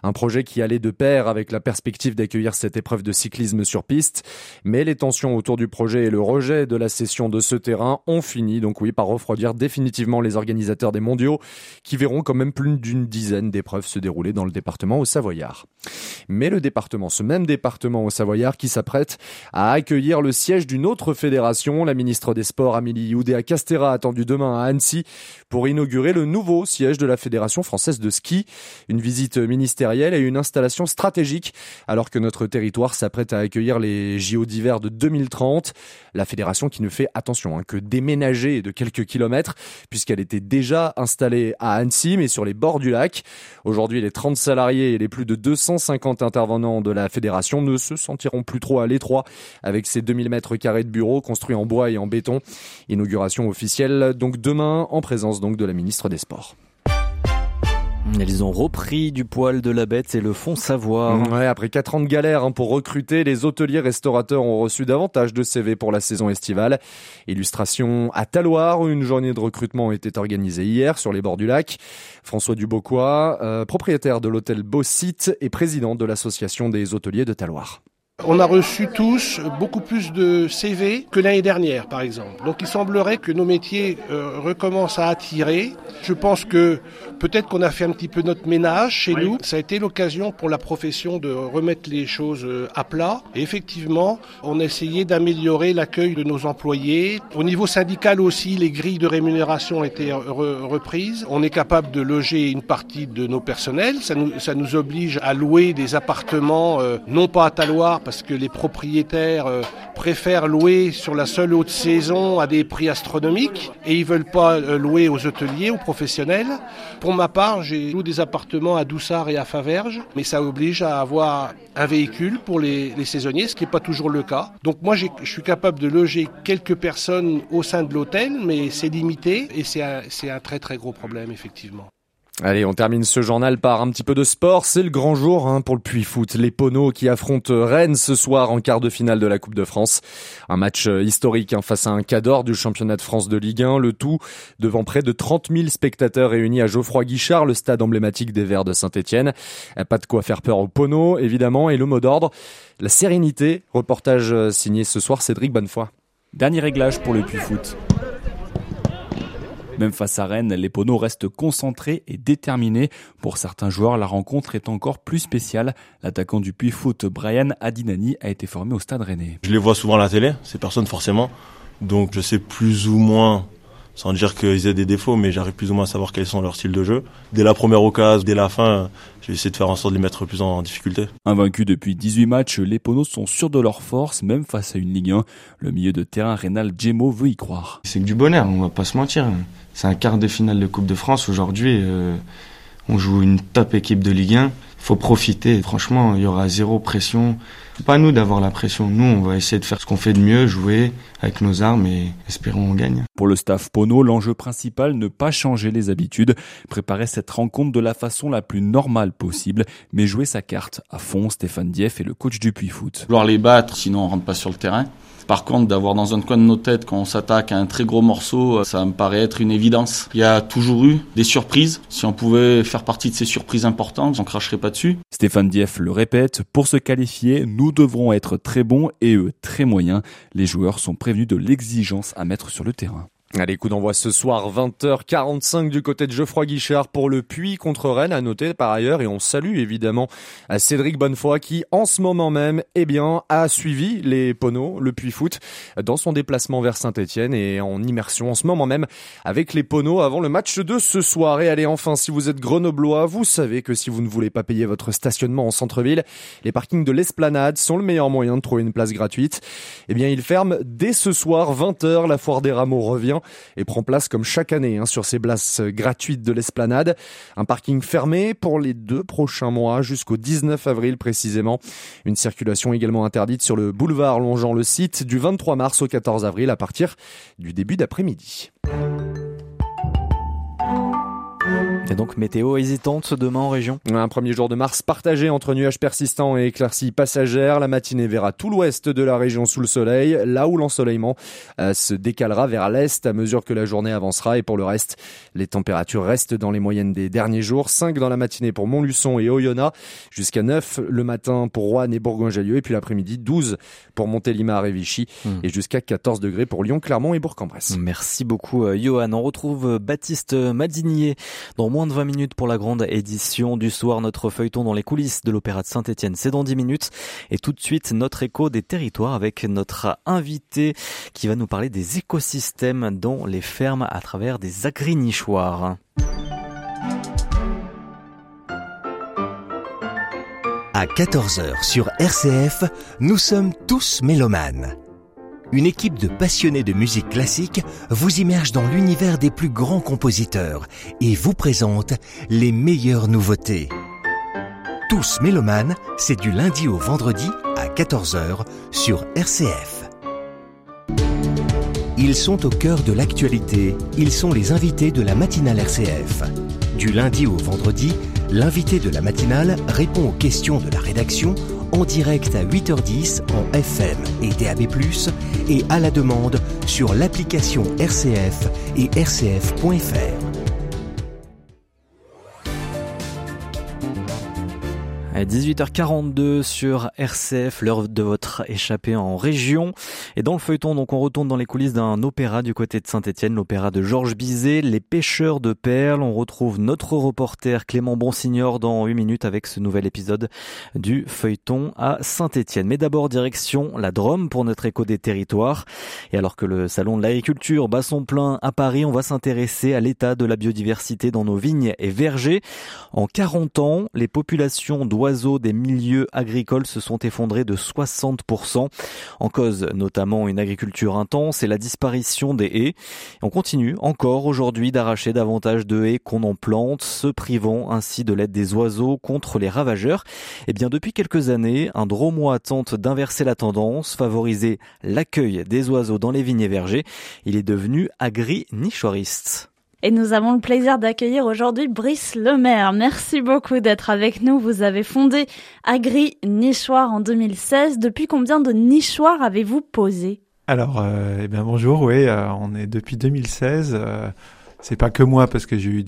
Un projet qui allait de pair avec la perspective d'accueillir cette épreuve de cyclisme sur piste. Mais les tensions autour du projet et le rejet de la cession de ce terrain ont fini, donc oui, par refroidir définitivement les organisateurs des mondiaux qui verront quand même plus d'une dizaine d'épreuves se dérouler dans le département au Savoyard. Mais le département, ce même département au Savoyard qui s'apprête à accueillir le siège d'une autre fédération, la ministre des Sports Amélie Oudéa Castera attendue demain à Annecy pour inaugurer le nouveau siège de la Fédération française de ski. Une visite ministérielle et une installation stratégique alors que notre territoire s'apprête à accueillir les JO d'hiver de 2030. La fédération qui ne fait attention hein, que déménager de quelques kilomètres puisqu'elle était déjà installée à Annecy mais sur les bords du lac. Aujourd'hui, les 30 salariés et les plus de 250 intervenants de la fédération ne se sentiront plus trop à l'étroit avec ces 2000 mètres carrés de bureaux construits en bois et en béton. Inauguration officielle donc demain en présence donc de la ministre des Sports. Ils ont repris du poil de la bête et le font savoir. Ouais, après quatre ans de galère hein, pour recruter, les hôteliers restaurateurs ont reçu davantage de CV pour la saison estivale. Illustration à Taloir, une journée de recrutement était organisée hier sur les bords du lac. François Duboquois, euh, propriétaire de l'hôtel Beau Site et président de l'association des hôteliers de Taloir. On a reçu tous beaucoup plus de CV que l'année dernière, par exemple. Donc il semblerait que nos métiers euh, recommencent à attirer. Je pense que peut-être qu'on a fait un petit peu notre ménage chez nous. Ça a été l'occasion pour la profession de remettre les choses euh, à plat. Et effectivement, on a essayé d'améliorer l'accueil de nos employés. Au niveau syndical aussi, les grilles de rémunération ont été reprises. On est capable de loger une partie de nos personnels. Ça nous, ça nous oblige à louer des appartements, euh, non pas à Taloir, parce que les propriétaires euh, préfèrent louer sur la seule haute saison à des prix astronomiques et ils veulent pas euh, louer aux hôteliers, aux professionnels. Pour ma part, j'ai loué des appartements à Doussard et à Faverges, mais ça oblige à avoir un véhicule pour les, saisonniers, ce qui n'est pas toujours le cas. Donc moi, je suis capable de loger quelques personnes au sein de l'hôtel, mais c'est limité et c'est un très très gros problème, effectivement. Allez, on termine ce journal par un petit peu de sport. C'est le grand jour hein, pour le Puy Foot. Les Poneaux qui affrontent Rennes ce soir en quart de finale de la Coupe de France. Un match euh, historique hein, face à un cador du championnat de France de Ligue 1. Le tout devant près de 30 000 spectateurs réunis à Geoffroy Guichard, le stade emblématique des Verts de Saint-Etienne. Pas de quoi faire peur aux Poneaux, évidemment. Et le mot d'ordre, la sérénité. Reportage euh, signé ce soir Cédric Bonnefoy. Dernier réglage pour le Puy Foot. Même face à Rennes, les Poneaux restent concentrés et déterminés. Pour certains joueurs, la rencontre est encore plus spéciale. L'attaquant du Puy Foot, Brian Adinani, a été formé au Stade Rennais. Je les vois souvent à la télé, ces personnes forcément. Donc je sais plus ou moins sans dire qu'ils aient des défauts, mais j'arrive plus ou moins à savoir quels sont leurs styles de jeu. Dès la première occasion, dès la fin, je vais essayer de faire en sorte de les mettre plus en difficulté. Invaincus depuis 18 matchs, les Ponos sont sûrs de leur force, même face à une Ligue 1. Le milieu de terrain Rénal Gemo veut y croire. C'est que du bonheur, on va pas se mentir. C'est un quart de finale de Coupe de France aujourd'hui. Euh, on joue une top équipe de Ligue 1 faut profiter. Franchement, il y aura zéro pression. C'est pas à nous d'avoir la pression. Nous, on va essayer de faire ce qu'on fait de mieux, jouer avec nos armes et espérons on gagne. Pour le staff Pono, l'enjeu principal, ne pas changer les habitudes, préparer cette rencontre de la façon la plus normale possible, mais jouer sa carte à fond. Stéphane Dieff est le coach du Puy Foot. Vouloir les battre, sinon on rentre pas sur le terrain. Par contre, d'avoir dans un coin de nos têtes quand on s'attaque à un très gros morceau, ça me paraît être une évidence. Il y a toujours eu des surprises. Si on pouvait faire partie de ces surprises importantes, on cracherait pas dessus. Stéphane Dieff le répète, pour se qualifier, nous devrons être très bons et eux très moyens. Les joueurs sont prévenus de l'exigence à mettre sur le terrain. Allez, coup d'envoi ce soir, 20h45 du côté de Geoffroy Guichard pour le Puy contre Rennes, à noter par ailleurs, et on salue évidemment à Cédric Bonnefoy qui, en ce moment même, eh bien, a suivi les Poneaux, le Puy Foot, dans son déplacement vers Saint-Etienne et en immersion en ce moment même avec les Poneaux avant le match de ce soir. Et allez, enfin, si vous êtes grenoblois, vous savez que si vous ne voulez pas payer votre stationnement en centre-ville, les parkings de l'Esplanade sont le meilleur moyen de trouver une place gratuite. Eh bien, ils ferment dès ce soir, 20h, la foire des rameaux revient et prend place comme chaque année hein, sur ces places gratuites de l'esplanade. Un parking fermé pour les deux prochains mois jusqu'au 19 avril précisément. Une circulation également interdite sur le boulevard longeant le site du 23 mars au 14 avril à partir du début d'après-midi. Et donc météo hésitante demain en région. Un premier jour de mars partagé entre nuages persistants et éclaircies passagères. La matinée verra tout l'ouest de la région sous le soleil, là où l'ensoleillement euh, se décalera vers l'est à mesure que la journée avancera. Et pour le reste, les températures restent dans les moyennes des derniers jours. 5 dans la matinée pour Montluçon et Oyonnax, jusqu'à 9 le matin pour Rouen et Bourgoin-Jallieu, et puis l'après-midi 12 pour Montélimar et Vichy, hmm. et jusqu'à 14 degrés pour Lyon, Clermont et Bourg-en-Bresse. Merci beaucoup euh, Johan. On retrouve euh, Baptiste Madinier dans moins de 20 minutes pour la grande édition du soir. Notre feuilleton dans les coulisses de l'Opéra de Saint-Etienne, c'est dans 10 minutes. Et tout de suite, notre écho des territoires avec notre invité qui va nous parler des écosystèmes dans les fermes à travers des agri-nichoirs. À 14h sur RCF, nous sommes tous mélomanes une équipe de passionnés de musique classique vous immerge dans l'univers des plus grands compositeurs et vous présente les meilleures nouveautés. Tous mélomanes, c'est du lundi au vendredi à 14h sur RCF. Ils sont au cœur de l'actualité, ils sont les invités de la matinale RCF. Du lundi au vendredi, l'invité de la matinale répond aux questions de la rédaction en direct à 8h10 en FM et DAB+, et à la demande sur l'application RCF et rcf.fr. À 18h42 sur RCF, l'heure de votre échappée en région. Et dans le feuilleton, donc, on retourne dans les coulisses d'un opéra du côté de Saint-Etienne, l'opéra de Georges Bizet, Les pêcheurs de perles. On retrouve notre reporter Clément Bonsignor dans 8 minutes avec ce nouvel épisode du feuilleton à Saint-Etienne. Mais d'abord, direction la Drôme pour notre écho des territoires. Et alors que le salon de l'agriculture bat son plein à Paris, on va s'intéresser à l'état de la biodiversité dans nos vignes et vergers. En 40 ans, les populations doivent oiseaux des milieux agricoles se sont effondrés de 60%. En cause notamment une agriculture intense et la disparition des haies. On continue encore aujourd'hui d'arracher davantage de haies qu'on en plante, se privant ainsi de l'aide des oiseaux contre les ravageurs. Et eh bien depuis quelques années, un dromois tente d'inverser la tendance, favoriser l'accueil des oiseaux dans les vignes et vergers. Il est devenu agri-nichoiriste. Et nous avons le plaisir d'accueillir aujourd'hui Brice Lemaire. Merci beaucoup d'être avec nous. Vous avez fondé Agri Nichoir en 2016. Depuis combien de nichoirs avez-vous posé? Alors, euh, eh bien bonjour. Oui, euh, on est depuis 2016. Euh, c'est pas que moi parce que j'ai eu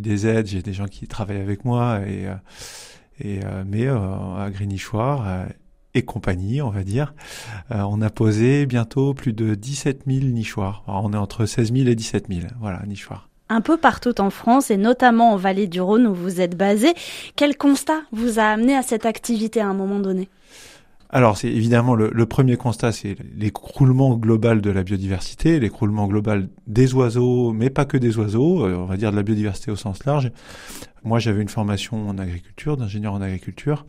des aides, j'ai des gens qui travaillent avec moi et mais Agri Nichoir et compagnie, on va dire. on a posé bientôt plus de 17 000 nichoirs. on est entre 16 000 et 17 000, voilà, nichoirs un peu partout en France et notamment en vallée du Rhône où vous êtes basé. Quel constat vous a amené à cette activité à un moment donné? Alors, c'est évidemment le, premier constat, c'est l'écroulement global de la biodiversité, l'écroulement global des oiseaux, mais pas que des oiseaux, euh, on va dire de la biodiversité au sens large. Moi, j'avais une formation en agriculture, d'ingénieur en agriculture,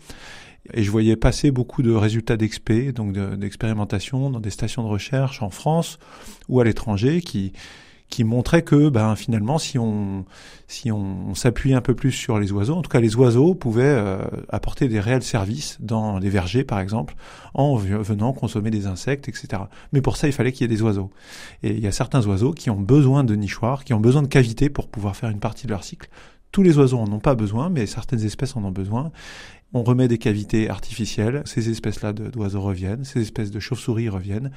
et je voyais passer beaucoup de résultats d'expé, donc d'expérimentation dans des stations de recherche en France ou à l'étranger, qui qui montrait que ben finalement si on si on, s'appuyait un peu plus sur les oiseaux, en tout cas les oiseaux pouvaient euh, apporter des réels services dans les vergers par exemple en venant consommer des insectes etc. Mais pour ça il fallait qu'il y ait des oiseaux et il y a certains oiseaux qui ont besoin de nichoirs, qui ont besoin de cavités pour pouvoir faire une partie de leur cycle. Tous les oiseaux en ont pas besoin, mais certaines espèces en ont besoin on remet des cavités artificielles, ces espèces-là d'oiseaux reviennent, ces espèces de chauves-souris reviennent,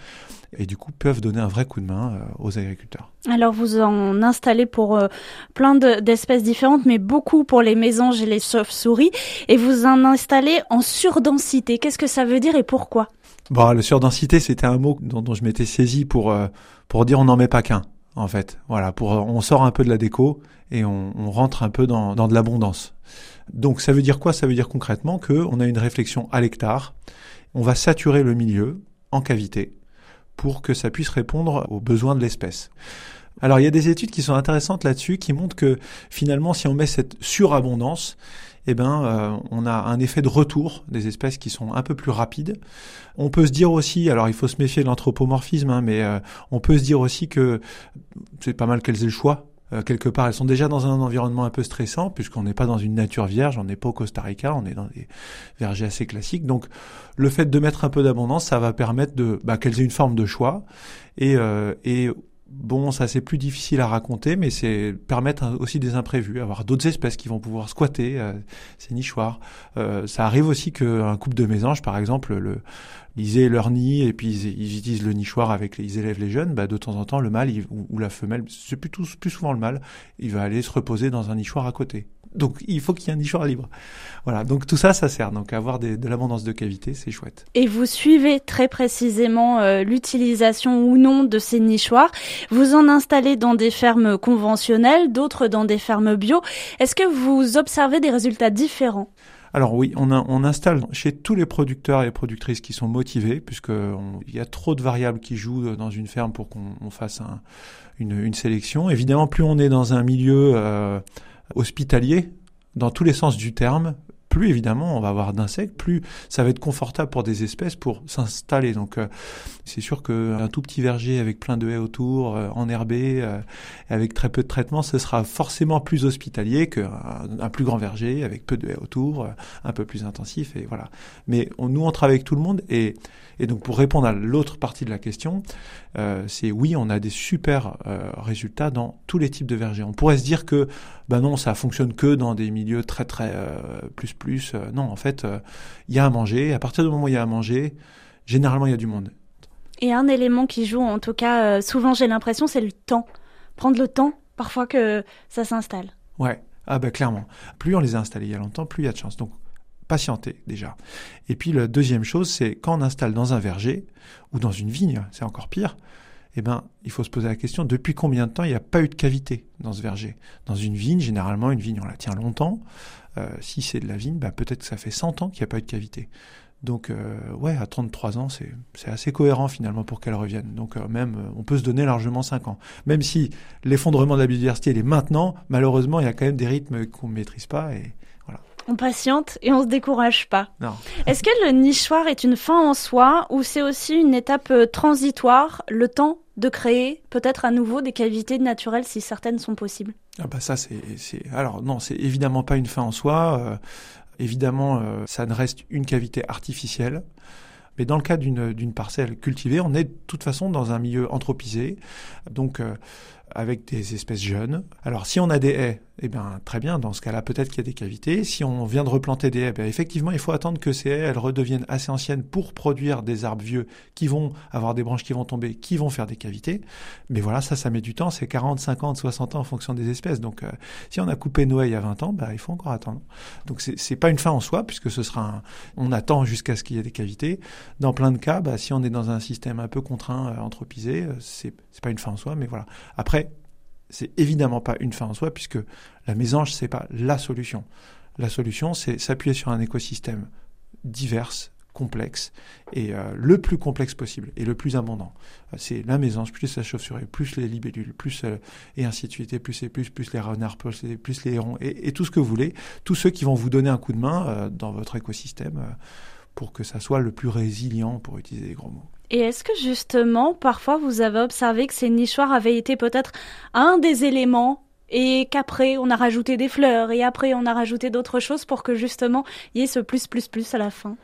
et du coup peuvent donner un vrai coup de main euh, aux agriculteurs. Alors vous en installez pour euh, plein d'espèces différentes, mais beaucoup pour les mésanges et les chauves-souris, et vous en installez en surdensité. Qu'est-ce que ça veut dire et pourquoi? Bon, le surdensité, c'était un mot dont, je m'étais saisi pour euh, pour dire on n'en met pas qu'un, en fait. Voilà, pour on sort un peu de la déco et on, on rentre un peu dans, dans de l'abondance. Donc ça veut dire quoi? Ça veut dire concrètement qu'on a une réflexion à l'hectare, on va saturer le milieu en cavité pour que ça puisse répondre aux besoins de l'espèce. Alors il y a des études qui sont intéressantes là-dessus qui montrent que finalement si on met cette surabondance, eh ben euh, on a un effet de retour des espèces qui sont un peu plus rapides. On peut se dire aussi, alors il faut se méfier de l'anthropomorphisme, hein, mais euh, on peut se dire aussi que c'est pas mal qu'elles aient le choix euh, quelque part, elles sont déjà dans un environnement un peu stressant, puisqu'on n'est pas dans une nature vierge, on n'est pas au Costa Rica, on est dans des vergers assez classiques. Donc, le fait de mettre un peu d'abondance, ça va permettre de bah, qu'elles aient une forme de choix. Et, euh, et bon, ça c'est plus difficile à raconter, mais c'est permettre aussi des imprévus, avoir d'autres espèces qui vont pouvoir squatter euh, ces nichoirs. Euh, ça arrive aussi qu'un couple de mésanges, par exemple, le, ils aient leur nid et puis ils, utilisent le nichoir avec ils élèvent les jeunes, bah de temps en temps le mâle ou, la femelle, c'est plus souvent le mâle, il va aller se reposer dans un nichoir à côté. Donc il faut qu'il y ait un nichoir libre. Voilà, donc tout ça, ça sert. Donc avoir de l'abondance de cavités, c'est chouette. Et vous suivez très précisément euh, l'utilisation ou non de ces nichoirs. Vous en installez dans des fermes conventionnelles, d'autres dans des fermes bio. Est-ce que vous observez des résultats différents? Alors oui, on, installe chez tous les producteurs et productrices qui sont motivés, puisqu'il y a trop de variables qui jouent dans une ferme pour qu'on fasse une, une, sélection. Évidemment, plus on est dans un milieu euh, hospitalier, dans tous les sens du terme, plus évidemment on va avoir d'insectes, plus ça va être confortable pour des espèces pour s'installer. Donc euh, c'est sûr qu'un tout petit verger avec plein de haies autour, euh, enherbé, euh, avec très peu de traitement, ce sera forcément plus hospitalier qu'un un plus grand verger avec peu de haies autour, un peu plus intensif et voilà. Mais on, nous on travaille avec tout le monde et, et donc pour répondre à l'autre partie de la question, c'est oui on a des super résultats dans tous les types de vergers. On pourrait se dire que ben non ça fonctionne que dans des milieux très très plus plus. Euh, non, en fait, euh, il y a à manger. À partir du moment où il y a à manger, généralement, il y a du monde. Et un élément qui joue, en tout cas, euh, souvent j'ai l'impression, c'est le temps. Prendre le temps, parfois que ça s'installe. Ouais, ah bah clairement. Plus on les a installés il y a longtemps, plus il y a de chance. Donc, patienter déjà. Et puis la deuxième chose, c'est quand on installe dans un verger ou dans une vigne, c'est encore pire, eh ben, il faut se poser la question, depuis combien de temps il n'y a pas eu de cavité dans ce verger? Dans une vigne, généralement, une vigne, on la tient longtemps. Euh, si c'est de la vigne, bah, peut-être que ça fait 100 ans qu'il n'y a pas eu de cavité. Donc, euh, ouais, à 33 ans, c'est, assez cohérent finalement pour qu'elle revienne. Donc, euh, même, on peut se donner largement 5 ans. Même si l'effondrement de la biodiversité, il est maintenant, malheureusement, il y a quand même des rythmes qu'on ne maîtrise pas et voilà. On patiente et on se décourage pas. Est-ce que le nichoir est une fin en soi ou c'est aussi une étape transitoire, le temps de créer peut-être à nouveau des cavités naturelles si certaines sont possibles? Ah bah ça c'est alors non c'est évidemment pas une fin en soi euh, évidemment euh, ça ne reste une cavité artificielle mais dans le cas d'une parcelle cultivée on est de toute façon dans un milieu anthropisé donc euh, avec des espèces jeunes. Alors si on a des haies, eh bien très bien, dans ce cas-là peut-être qu'il y a des cavités. Si on vient de replanter des haies, eh effectivement il faut attendre que ces haies elles redeviennent assez anciennes pour produire des arbres vieux qui vont avoir des branches qui vont tomber, qui vont faire des cavités. Mais voilà, ça ça met du temps, c'est 40, 50, 60 ans en fonction des espèces. Donc euh, si on a coupé nos haies il y a 20 ans, bah, il faut encore attendre. Donc c'est pas une fin en soi puisque ce sera un... on attend jusqu'à ce qu'il y ait des cavités. Dans plein de cas, bah, si on est dans un système un peu contraint, euh, anthropisé, euh, c'est pas une fin en soi, mais voilà. Après c'est évidemment pas une fin en soi puisque la mésange c'est pas la solution. La solution c'est s'appuyer sur un écosystème divers, complexe et euh, le plus complexe possible et le plus abondant. C'est la mésange plus la chauve-souris plus les libellules plus euh, et ainsi de suite et plus et plus plus les renards plus les, plus hérons et, tout ce que vous voulez, tous ceux qui vont vous donner un coup de main euh, dans votre écosystème pour que ça soit le plus résilient pour utiliser les gros mots. Et est-ce que justement, parfois, vous avez observé que ces nichoirs avaient été peut-être un des éléments et qu'après on a rajouté des fleurs et après on a rajouté d'autres choses pour que justement il y ait ce plus plus plus à la fin?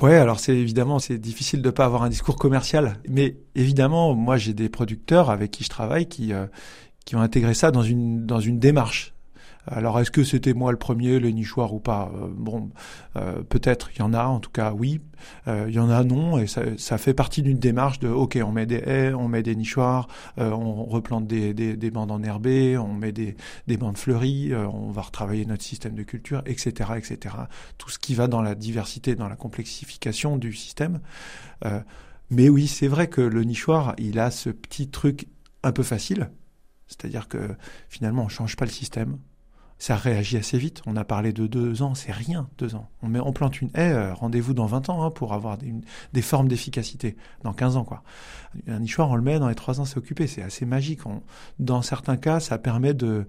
Ouais, alors c'est évidemment c'est difficile de pas avoir un discours commercial, mais évidemment moi j'ai des producteurs avec qui je travaille qui euh, qui ont intégré ça dans une dans une démarche. Alors est-ce que c'était moi le premier, le nichoir ou pas? Euh, Bon, euh, peut-être, il y en a, en tout cas oui, euh, il y en a non, et ça, fait partie d'une démarche de, ok, on met des haies, on met des nichoirs, on replante des, des, des, bandes on met des, des bandes fleuries, on va retravailler notre système de culture, etc., etc. Tout ce qui va dans la diversité, dans la complexification du système. mais oui, c'est vrai que le nichoir, il a ce petit truc un peu facile, c'est-à-dire que finalement, on change pas le système, ça réagit assez vite. On a parlé de deux ans, c'est rien, deux ans. On, met, on plante une haie, euh, rendez-vous dans 20 ans hein, pour avoir des, formes d'efficacité, dans 15 ans. quoi. Un nichoir, on le met, dans les trois ans, c'est occupé. C'est assez magique. dans certains cas, ça permet de,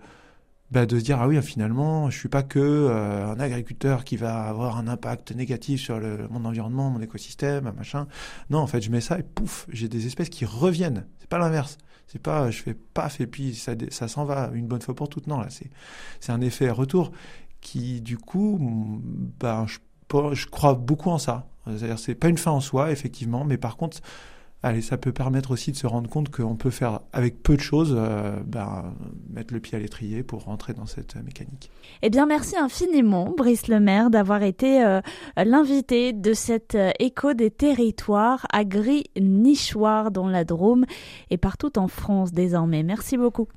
bah, de se dire, ah oui, finalement, je suis pas que euh, un agriculteur qui va avoir un impact négatif sur le, mon environnement, mon écosystème, machin. Non, en fait, je mets ça et pouf, j'ai des espèces qui reviennent. C'est pas l'inverse. C'est pas, je fais paf et puis ça, ça s'en va une bonne fois pour toutes. Non, là, c'est, un effet retour qui, du coup, ben, je, je crois beaucoup en ça. C'est-à-dire, c'est pas une fin en soi, effectivement, mais par contre, allez, ça peut permettre aussi de se rendre compte qu'on peut faire avec peu de choses, euh, ben, mettre le pied à l'étrier pour rentrer dans cette mécanique. Eh bien, merci infiniment, Brice Lemaire, d'avoir été euh, l'invité de cette euh, écho des territoires à Gris-Nichoir dans la Drôme et partout en France désormais. Merci beaucoup.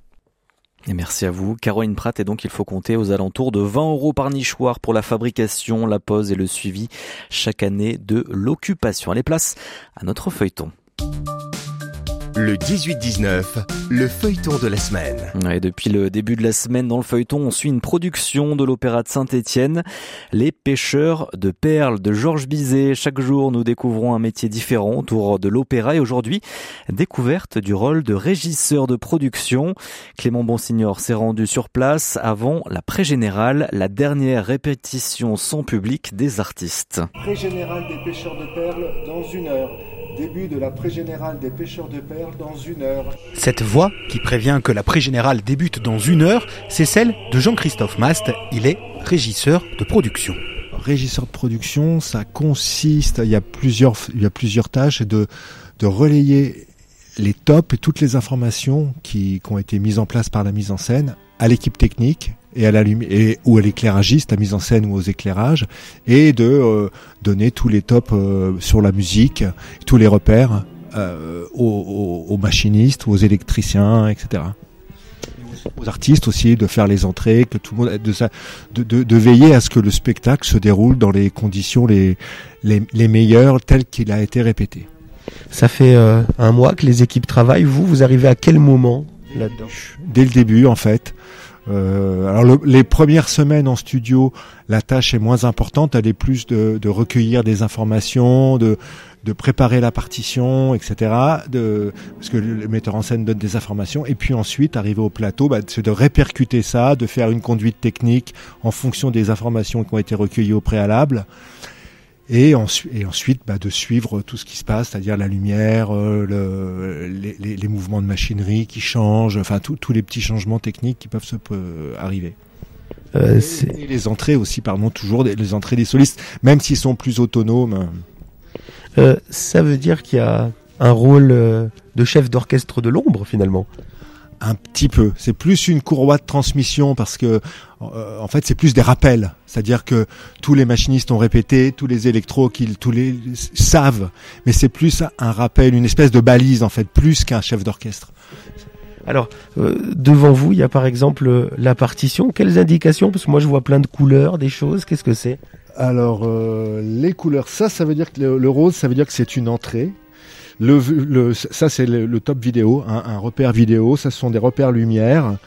Et merci à vous. Caroline Pratt, et donc il faut compter aux alentours de 20 euros par nichoir pour la fabrication, la pose et le suivi chaque année de l'occupation. Les places à notre feuilleton. you Le 18-19, le feuilleton de la semaine. Et depuis le début de la semaine, dans le feuilleton, on suit une production de l'Opéra de Saint-Étienne, Les pêcheurs de perles de Georges Bizet. Chaque jour, nous découvrons un métier différent autour de l'opéra et aujourd'hui, découverte du rôle de régisseur de production. Clément Bonsignor s'est rendu sur place avant la pré-générale, la dernière répétition sans public des artistes. Pré-générale des pêcheurs de perles dans une heure. Début de la pré-générale des pêcheurs de perles dans une heure. Cette voix qui prévient que la pré-générale débute dans une heure, c'est celle de Jean-Christophe Mast. Il est régisseur de production. Régisseur de production, ça consiste, il y a plusieurs, il y a plusieurs tâches, de, de relayer les tops et toutes les informations qui, qui ont été mises en place par la mise en scène à l'équipe technique et à la et, ou à l'éclairagiste, la mise en scène ou aux éclairages, et de euh, donner tous les tops euh, sur la musique, tous les repères euh, aux, aux, machinistes, aux électriciens, etc. Aux artistes aussi de faire les entrées, que tout le monde de, ça, de, de, de veiller à ce que le spectacle se déroule dans les conditions les, les, les meilleures telles qu'il a été répété. Ça fait un mois que les équipes travaillent. Vous, vous arrivez à quel moment là-dedans? Dès le début, en fait. Euh, alors les premières semaines en studio, la tâche est moins importante, elle est plus de, de recueillir des informations, de, de préparer la partition, etc. De, parce que le metteur en scène donne des informations. Et puis ensuite, arriver au plateau, bah, c'est de répercuter ça, de faire une conduite technique en fonction des informations qui ont été recueillies au préalable et, et ensuite bah, de suivre tout ce qui se passe, c'est-à-dire la lumière, euh, le, les, mouvements de machinerie qui changent, enfin tous les petits changements techniques qui peuvent se euh, arriver. Euh, et, les entrées aussi, pardon, toujours les entrées des solistes, même s'ils sont plus autonomes. Euh, ça veut dire qu'il y a un rôle de chef d'orchestre de l'ombre finalement un petit peu. C'est plus une courroie de transmission parce que euh, en fait c'est plus des rappels. C'est-à-dire que tous les machinistes ont répété, tous les électros qu'ils tous les savent, mais c'est plus un rappel, une espèce de balise en fait, plus qu'un chef d'orchestre. Alors, euh, devant vous, il y a par exemple euh, la partition. Quelles indications? Parce que moi, je vois plein de couleurs, des choses. Qu'est-ce que c'est? Alors, les couleurs, ça, ça veut dire que le, rose, ça veut dire que c'est une entrée. Le, le, ça, c'est le, top vidéo, hein, un repère vidéo. Ça, ce sont des repères lumière.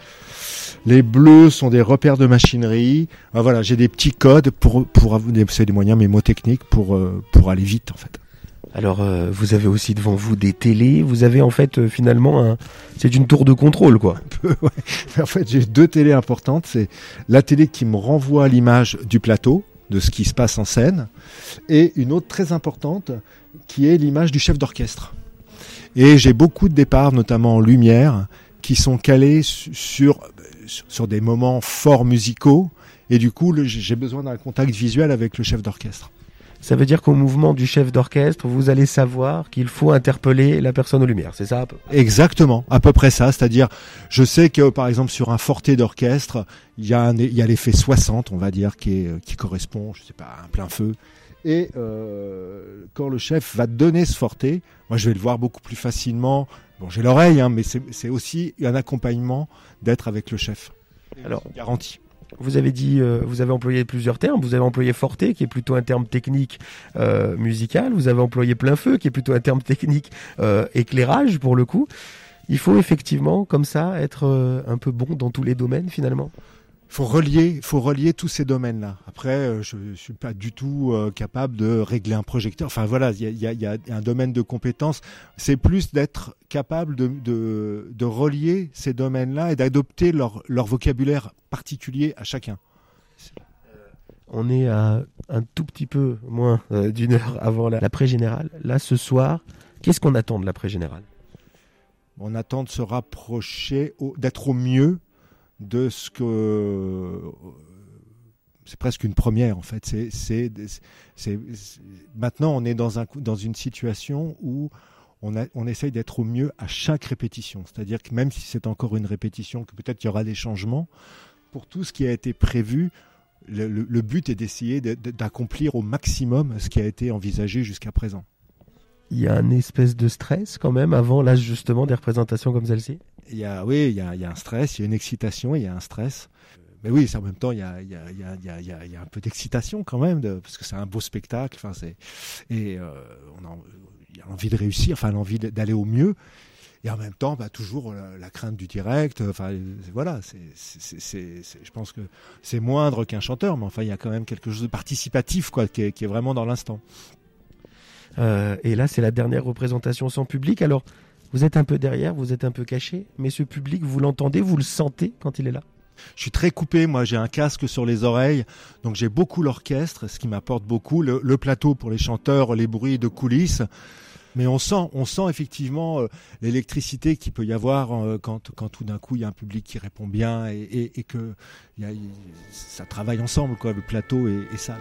Les bleus sont des repères de machinerie. Ah, voilà, j'ai des petits codes pour pour c'est des moyens mémotechniques pour euh, pour aller vite en fait. Alors euh, vous avez aussi devant vous des télés. Vous avez en fait euh, finalement un, c'est une tour de contrôle quoi. Peu, ouais. (laughs) En fait j'ai deux télés importantes. C'est la télé qui me renvoie à l'image du plateau de ce qui se passe en scène, et une autre très importante qui est l'image du chef d'orchestre. Et j'ai beaucoup de départs, notamment en lumière, qui sont calés sur, sur des moments forts musicaux, et du coup j'ai besoin d'un contact visuel avec le chef d'orchestre. Ça veut dire qu'au mouvement du chef d'orchestre, vous allez savoir qu'il faut interpeller la personne aux lumières, c'est ça Exactement, à peu près ça. C'est-à-dire, je sais que par exemple sur un forté d'orchestre, il y a, l'effet 60, on va dire, qui, est, qui correspond, je sais pas, à un plein feu. Et euh, quand le chef va donner ce forté, moi je vais le voir beaucoup plus facilement. Bon, j'ai l'oreille, hein, mais c'est aussi un accompagnement d'être avec le chef. Alors, garanti. Vous avez dit, euh, vous avez employé plusieurs termes. Vous avez employé forté, qui est plutôt un terme technique euh, musical. Vous avez employé plein feu, qui est plutôt un terme (laughs) technique euh, éclairage pour le coup. Il faut effectivement, comme ça, être un peu bon dans tous les domaines finalement faut relier, faut relier tous ces domaines-là. Après, euh, je, ne suis pas du tout euh, capable de régler un projecteur. Enfin voilà, il y a, y a, un domaine de compétences. C'est plus d'être capable de, de, de, relier ces domaines-là et d'adopter leur, leur vocabulaire particulier à chacun. On est à un tout petit peu moins euh, d'une heure avant la, la. Là, ce soir, qu'est-ce qu'on attend de la pré-générale? On attend de se rapprocher, d'être au mieux de ce que c'est presque une première en fait. C'est, maintenant on est dans, un, dans une situation où on, a, on essaye d'être au mieux à chaque répétition. C'est-à-dire que même si c'est encore une répétition, que peut-être il y aura des changements, pour tout ce qui a été prévu, le, but est d'essayer d'accomplir au maximum ce qui a été envisagé jusqu'à présent. Il y a un espèce de stress quand même avant l'âge justement des représentations comme celle-ci? Il y a, oui, il y a, un stress, il y a une excitation, il y a un stress. Mais oui, en même temps, il y a, un peu d'excitation quand même, parce que c'est un beau spectacle. Enfin, c'est et euh, il y a envie de réussir, enfin l'envie d'aller au mieux. Et en même temps, bah, toujours la, crainte du direct. Enfin, voilà, je pense que c'est moindre qu'un chanteur, mais enfin, il y a quand même quelque chose de participatif, quoi, qui est, vraiment dans l'instant. Euh, et là, c'est la dernière représentation sans public. Alors, vous êtes un peu derrière, vous êtes un peu caché, mais ce public, vous l'entendez, vous le sentez quand il est là je suis très coupé, moi j'ai un casque sur les oreilles, donc j'ai beaucoup l'orchestre, ce qui m'apporte beaucoup, le, plateau pour les chanteurs, les bruits de coulisses. Mais on sent, on sent effectivement euh, l'électricité qu'il peut y avoir euh, quand, tout d'un coup il y a un public qui répond bien et, que ça travaille ensemble, quoi, le plateau et, et ça.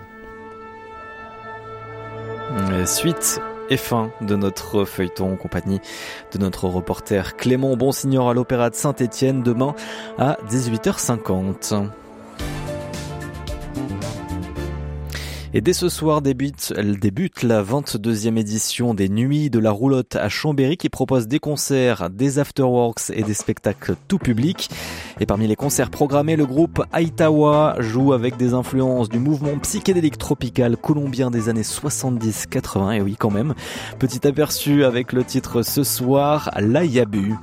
Suite et fin de notre feuilleton en compagnie de notre reporter Clément Bonsignor à l'Opéra de Saint-Étienne demain à 18h50. Et dès ce soir débute, la 22e édition des Nuits de la Roulotte à Chambéry qui propose des concerts, des afterworks et des spectacles tout public. Et parmi les concerts programmés, le groupe Aitawa joue avec des influences du mouvement psychédélique tropical colombien des années 70-80. Et oui, quand même. Petit aperçu avec le titre ce soir, La Yabu.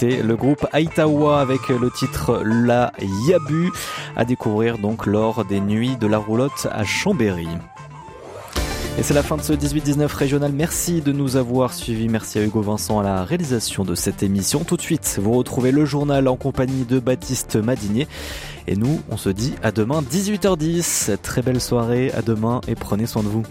Le groupe Aitawa avec le titre La Yabu à découvrir donc lors des nuits de la roulotte à Chambéry. Et c'est la fin de ce 18-19 régional. Merci de nous avoir suivis. Merci à Hugo Vincent à la réalisation de cette émission. Tout de suite, vous retrouvez le journal en compagnie de Baptiste Madinier. Et nous, on se dit à demain 18h10. Très belle soirée, à demain et prenez soin de vous.